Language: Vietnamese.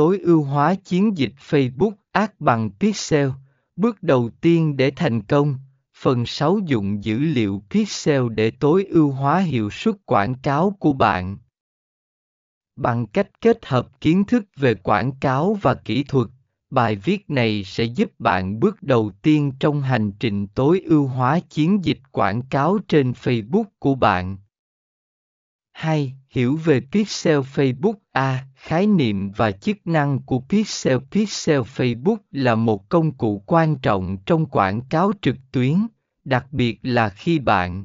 tối ưu hóa chiến dịch Facebook Ads bằng Pixel. Bước đầu tiên để thành công, phần 6 dụng dữ liệu Pixel để tối ưu hóa hiệu suất quảng cáo của bạn. Bằng cách kết hợp kiến thức về quảng cáo và kỹ thuật, bài viết này sẽ giúp bạn bước đầu tiên trong hành trình tối ưu hóa chiến dịch quảng cáo trên Facebook của bạn. 2. Hiểu về Pixel Facebook A. Khái niệm và chức năng của Pixel Pixel Facebook là một công cụ quan trọng trong quảng cáo trực tuyến, đặc biệt là khi bạn